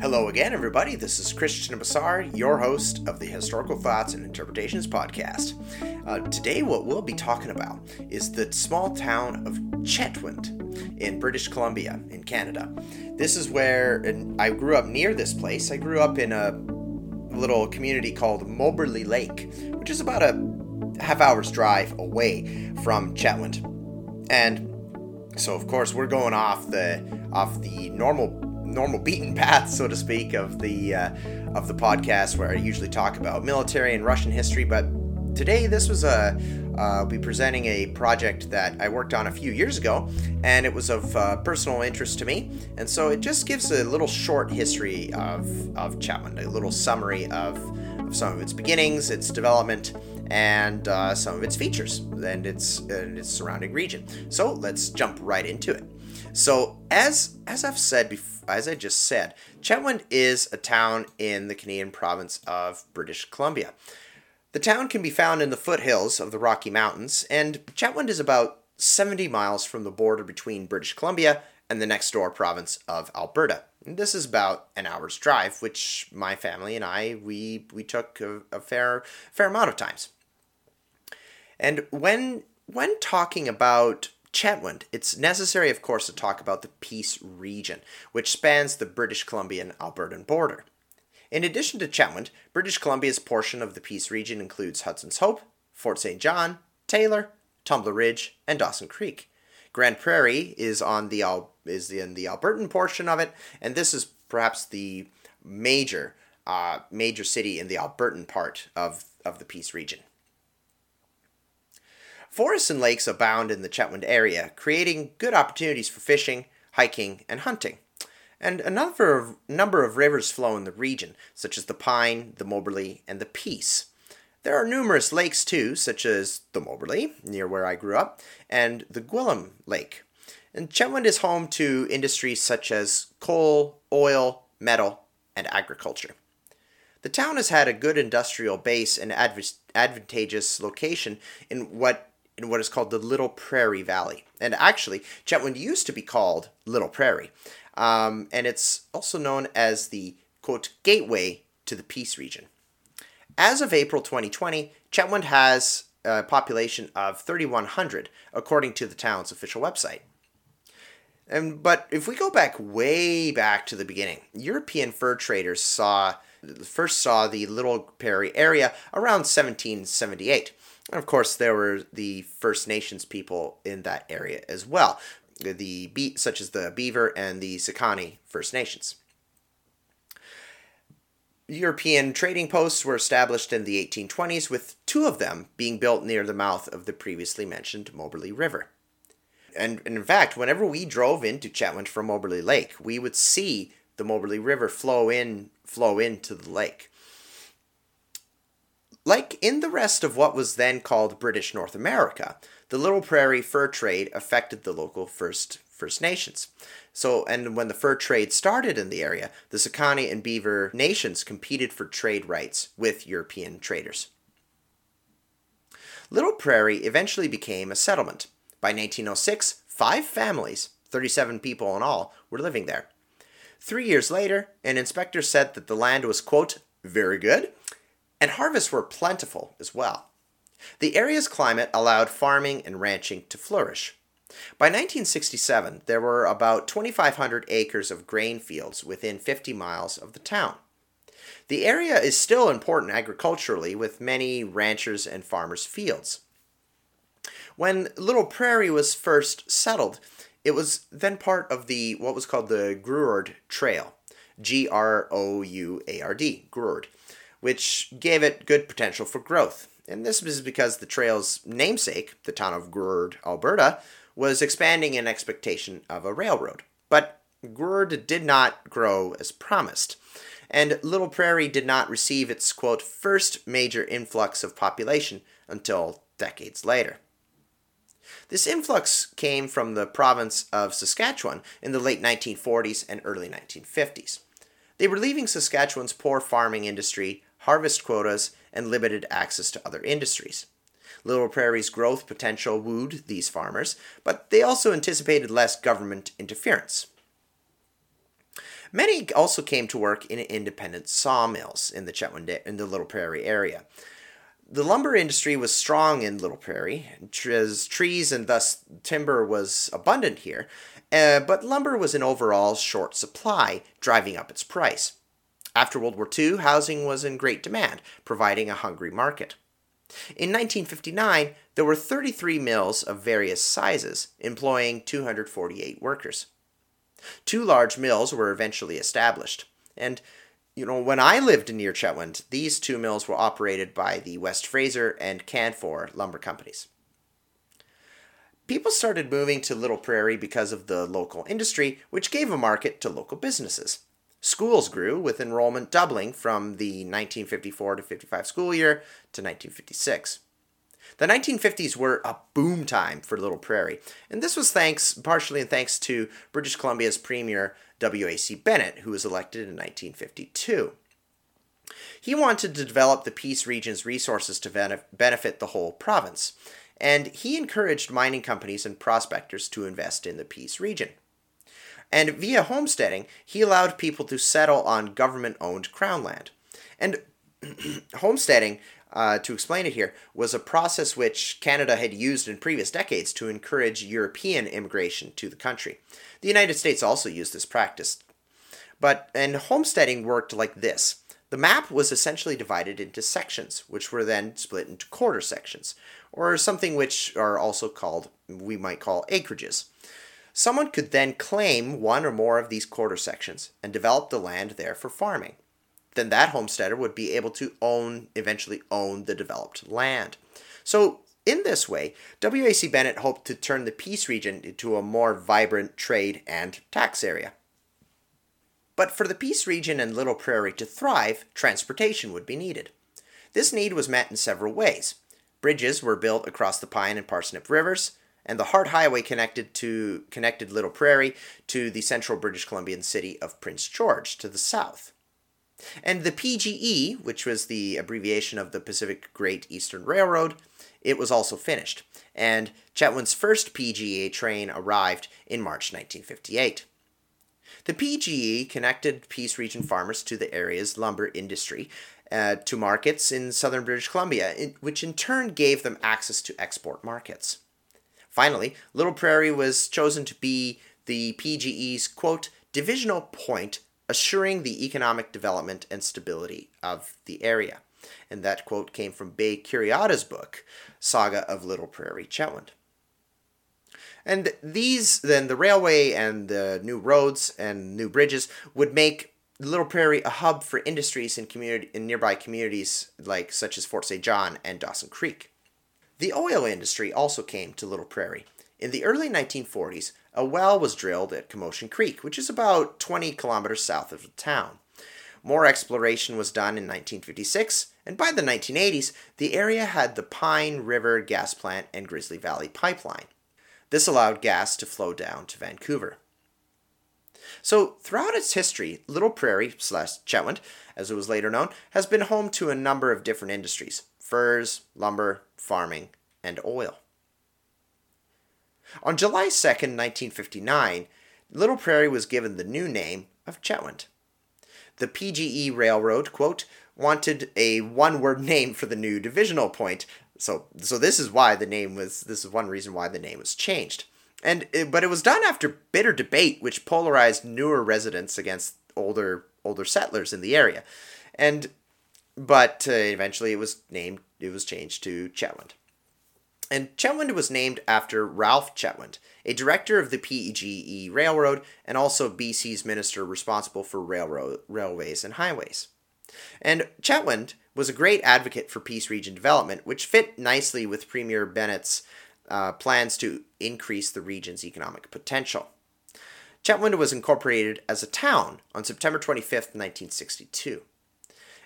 Hello again, everybody. This is Christian Bassar, your host of the Historical Thoughts and Interpretations podcast. Uh, today, what we'll be talking about is the small town of Chetwynd in British Columbia, in Canada. This is where I grew up near this place. I grew up in a little community called Moberly Lake, which is about a half hour's drive away from Chetwynd. And so, of course, we're going off the off the normal normal beaten path, so to speak, of the uh, of the podcast where I usually talk about military and Russian history. But today, this was a uh, I'll be presenting a project that I worked on a few years ago, and it was of uh, personal interest to me. And so it just gives a little short history of of Chetwynd, a little summary of, of some of its beginnings, its development, and uh, some of its features and its and its surrounding region. So let's jump right into it. So as as I've said before, as I just said, Chetwynd is a town in the Canadian province of British Columbia. The town can be found in the foothills of the Rocky Mountains, and Chetwynd is about 70 miles from the border between British Columbia and the next door province of Alberta. And this is about an hour's drive, which my family and I we we took a, a fair fair amount of times. And when when talking about Chetwynd, it's necessary, of course, to talk about the Peace region, which spans the British Columbian Albertan border. In addition to Chetwynd, British Columbia's portion of the Peace region includes Hudson's Hope, Fort St. John, Taylor, Tumbler Ridge, and Dawson Creek. Grande Prairie is on the is in the Albertan portion of it, and this is perhaps the major uh, major city in the Albertan part of, of the Peace region. Forests and lakes abound in the Chetwynd area, creating good opportunities for fishing, hiking, and hunting. And a number of, rivers flow in the region, such as the Pine, the Moberly, and the Peace. There are numerous lakes too, such as the Moberly, near where I grew up, and the Gwillim Lake. And Chetwynd is home to industries such as coal, oil, metal, and agriculture. The town has had a good industrial base and advantageous location in what in what is called the Little Prairie Valley. And actually, Chetwynd used to be called Little Prairie. Um, and it's also known as the, quote, gateway to the Peace region. As of April 2020, Chetwynd has a population of 3,100, according to the town's official website. And, but if we go back way back to the beginning, European fur traders saw first saw the Little Prairie area around 1778. And of course, there were the First Nations people in that area as well, the Be- such as the Beaver and the Sekani First Nations. European trading posts were established in the 1820s, with two of them being built near the mouth of the previously mentioned Moberly River. And, and in fact, whenever we drove into Chetwynd from Moberly Lake, we would see the Moberly River flow in flow into the lake. Like in the rest of what was then called British North America, the Little Prairie fur trade affected the local First First Nations. So, and when the fur trade started in the area, the Sekani and Beaver nations competed for trade rights with European traders. Little Prairie eventually became a settlement. By 1906, five families, 37 people in all, were living there. Three years later, an inspector said that the land was, quote, very good and harvests were plentiful as well. The area's climate allowed farming and ranching to flourish. By 1967, there were about 2,500 acres of grain fields within 50 miles of the town. The area is still important agriculturally, with many ranchers and farmers' fields. When Little Prairie was first settled, it was then part of the what was called the Grouard Trail, G R O U A R D, Grouard, which gave it good potential for growth. And this was because the trail's namesake, the town of Grouard, Alberta, was expanding in expectation of a railroad. But Grouard did not grow as promised, and Little Prairie did not receive its quote first major influx of population until decades later. This influx came from the province of Saskatchewan in the late 1940s and early 1950s. They were leaving Saskatchewan's poor farming industry harvest quotas, and limited access to other industries. Little Prairie's growth potential wooed these farmers, but they also anticipated less government interference. Many also came to work in independent sawmills in the Chetwynd in the Little Prairie area. The lumber industry was strong in Little Prairie, as trees and thus timber was abundant here, uh, but lumber was in overall short supply, driving up its price. After World War II, housing was in great demand, providing a hungry market. In 1959, there were 33 mills of various sizes, employing 248 workers. Two large mills were eventually established, and you know, when I lived near Chetwynd, these two mills were operated by the West Fraser and Canfor lumber companies. People started moving to Little Prairie because of the local industry, which gave a market to local businesses. Schools grew, with enrollment doubling from the 1954 to 55 school year to 1956. The 1950s were a boom time for Little Prairie, and this was thanks partially thanks to British Columbia's premier W.A.C. Bennett, who was elected in 1952. He wanted to develop the Peace region's resources to benefit the whole province, and he encouraged mining companies and prospectors to invest in the Peace region. And via homesteading, he allowed people to settle on government owned crown land. And homesteading, uh, to explain it here, was a process which Canada had used in previous decades to encourage European immigration to the country. The United States also used this practice. But and homesteading worked like this. The map was essentially divided into sections, which were then split into quarter sections, or something which are also called, we might call acreages. Someone could then claim one or more of these quarter sections and develop the land there for farming. Then that homesteader would be able to own, eventually own the developed land. So, in this way, W.A.C. Bennett hoped to turn the Peace region into a more vibrant trade and tax area. But for the Peace region and Little Prairie to thrive, transportation would be needed. This need was met in several ways. Bridges were built across the Pine and Parsnip rivers, and the Hart Highway connected to connected Little Prairie to the central British Columbian city of Prince George to the south. And the PGE, which was the abbreviation of the Pacific Great Eastern Railroad, it was also finished, and Chetwynd's first PGE train arrived in March 1958. The PGE connected Peace Region farmers to the area's lumber industry, uh, to markets in southern British Columbia, which in turn gave them access to export markets. Finally, Little Prairie was chosen to be the PGE's, quote, divisional point assuring the economic development and stability of the area. And that quote came from Bay Curiata's book, Saga of Little Prairie Chetwynd. And these, then the railway and the new roads and new bridges would make Little Prairie a hub for industries in community in nearby communities like such as Fort St. John and Dawson Creek. The oil industry also came to Little Prairie. In the early 1940s, a well was drilled at Commotion Creek, which is about 20 kilometers south of the town. More exploration was done in 1956, and by the 1980s, the area had the Pine River gas plant and Grizzly Valley pipeline. This allowed gas to flow down to Vancouver. So, throughout its history, Little Prairie, slash Chetwynd, as it was later known, has been home to a number of different industries furs, lumber, farming, and oil. On July 2, 1959, Little Prairie was given the new name of Chetwynd. The PGE Railroad, quote, wanted a one word name for the new divisional point, so, so this is why the name was, this is one reason why the name was changed. And, but it was done after bitter debate, which polarized newer residents against older, older settlers in the area. And but uh, eventually it was named it was changed to Chetwynd. And Chetwynd was named after Ralph Chetwynd, a director of the PGE Railroad and also BC's minister responsible for railroad railways and highways. And Chetwynd was a great advocate for Peace Region development, which fit nicely with Premier Bennett's uh, plans to increase the region's economic potential. Chetwynd was incorporated as a town on September 25, 1962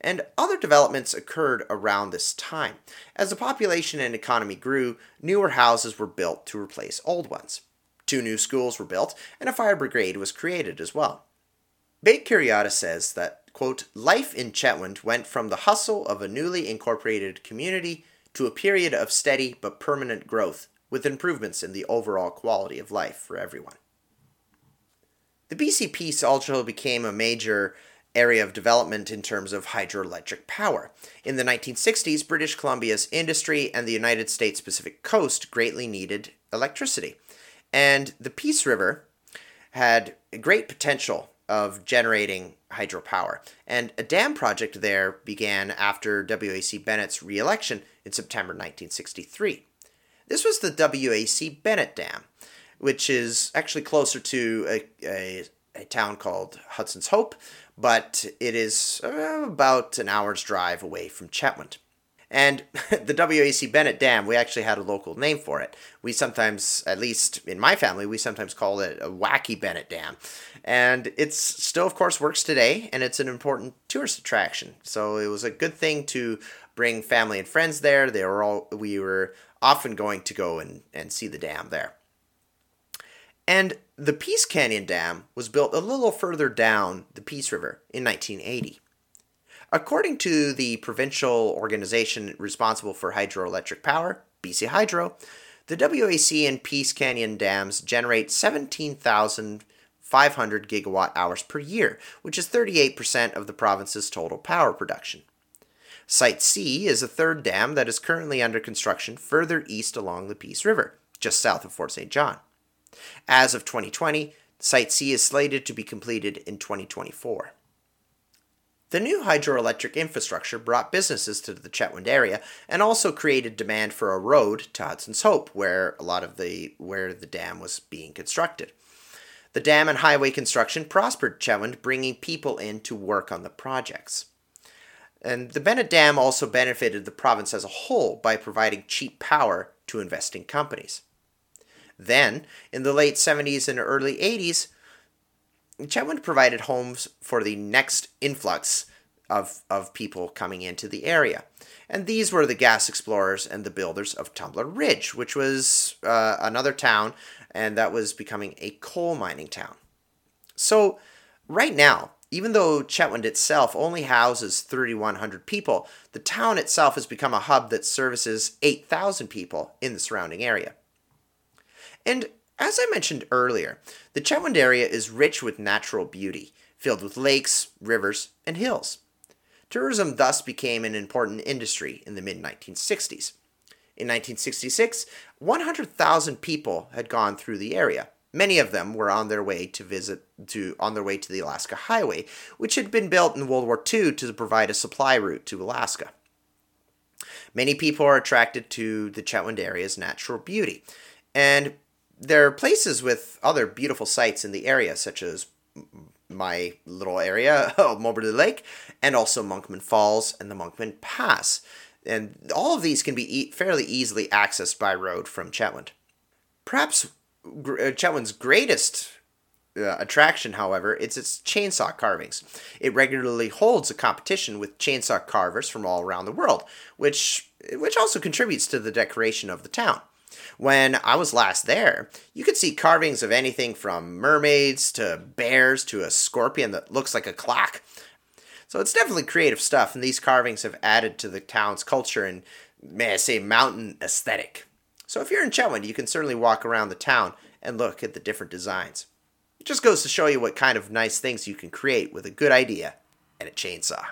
and other developments occurred around this time. As the population and economy grew, newer houses were built to replace old ones. Two new schools were built, and a fire brigade was created as well. Bay Curiata says that, quote, life in Chetwynd went from the hustle of a newly incorporated community to a period of steady but permanent growth, with improvements in the overall quality of life for everyone. The BC Peace also became a major area of development in terms of hydroelectric power. In the 1960s, British Columbia's industry and the United States Pacific coast greatly needed electricity. And the Peace River had great potential of generating hydropower. And a dam project there began after W.A.C. Bennett's reelection in September 1963. This was the W.A.C. Bennett Dam, which is actually closer to a, a, a town called Hudson's Hope, but it is uh, about an hour's drive away from Chetwynd. And the WAC Bennett Dam, we actually had a local name for it. We sometimes, at least in my family, we sometimes call it a Wacky Bennett Dam. And it's still, of course, works today, and it's an important tourist attraction. So it was a good thing to bring family and friends there. They were all we were often going to go and, and see the dam there. And the Peace Canyon Dam was built a little further down the Peace River in 1980. According to the provincial organization responsible for hydroelectric power, BC Hydro, the WAC and Peace Canyon dams generate 17,500 gigawatt hours per year, which is 38% of the province's total power production. Site C is a third dam that is currently under construction further east along the Peace River, just south of Fort St. John. As of 2020, Site C is slated to be completed in 2024. The new hydroelectric infrastructure brought businesses to the Chetwynd area and also created demand for a road to Hudson's Hope, where a lot of the where the dam was being constructed. The dam and highway construction prospered Chetwynd, bringing people in to work on the projects. And the Bennett Dam also benefited the province as a whole by providing cheap power to investing companies. Then, in the late 70s and early 80s, Chetwynd provided homes for the next influx of, of people coming into the area. And these were the gas explorers and the builders of Tumbler Ridge, which was uh, another town and that was becoming a coal mining town. So, right now, even though Chetwynd itself only houses 3,100 people, the town itself has become a hub that services 8,000 people in the surrounding area. And as I mentioned earlier, the Chetwynd area is rich with natural beauty, filled with lakes, rivers, and hills. Tourism thus became an important industry in the mid 1960s. In 1966, 100,000 people had gone through the area. Many of them were on their way to visit to on their way to the Alaska Highway, which had been built in World War II to provide a supply route to Alaska. Many people are attracted to the Chetwynd area's natural beauty, and there are places with other beautiful sites in the area, such as my little area of Moberly Lake, and also Monkman Falls and the Monkman Pass. And all of these can be e- fairly easily accessed by road from Chetwynd. Perhaps gr- uh, Chetwynd's greatest uh, attraction, however, is its chainsaw carvings. It regularly holds a competition with chainsaw carvers from all around the world, which which also contributes to the decoration of the town. When I was last there, you could see carvings of anything from mermaids to bears to a scorpion that looks like a clock. So it's definitely creative stuff, and these carvings have added to the town's culture and, may I say, mountain aesthetic. So if you're in Chetwynd, you can certainly walk around the town and look at the different designs. It just goes to show you what kind of nice things you can create with a good idea and a chainsaw.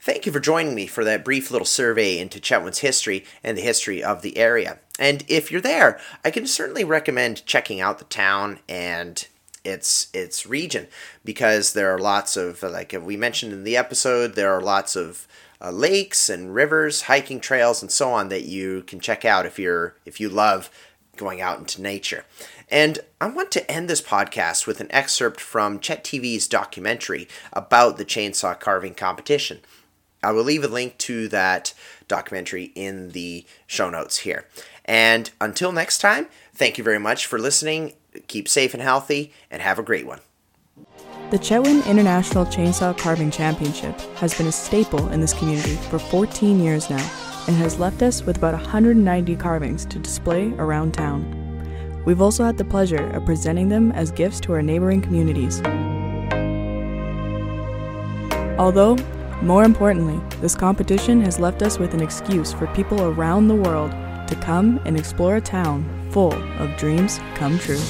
Thank you for joining me for that brief little survey into Chetwynd's history and the history of the area. And if you're there, I can certainly recommend checking out the town and its its region because there are lots of like we mentioned in the episode, there are lots of uh, lakes and rivers, hiking trails, and so on that you can check out if you're if you love going out into nature. And I want to end this podcast with an excerpt from Chet TV's documentary about the chainsaw carving competition. I will leave a link to that documentary in the show notes here. And until next time, thank you very much for listening. Keep safe and healthy, and have a great one. The Chetwynd International Chainsaw Carving Championship has been a staple in this community for 14 years now and has left us with about 190 carvings to display around town. We've also had the pleasure of presenting them as gifts to our neighboring communities. Although more importantly, this competition has left us with an excuse for people around the world to come and explore a town full of dreams come true.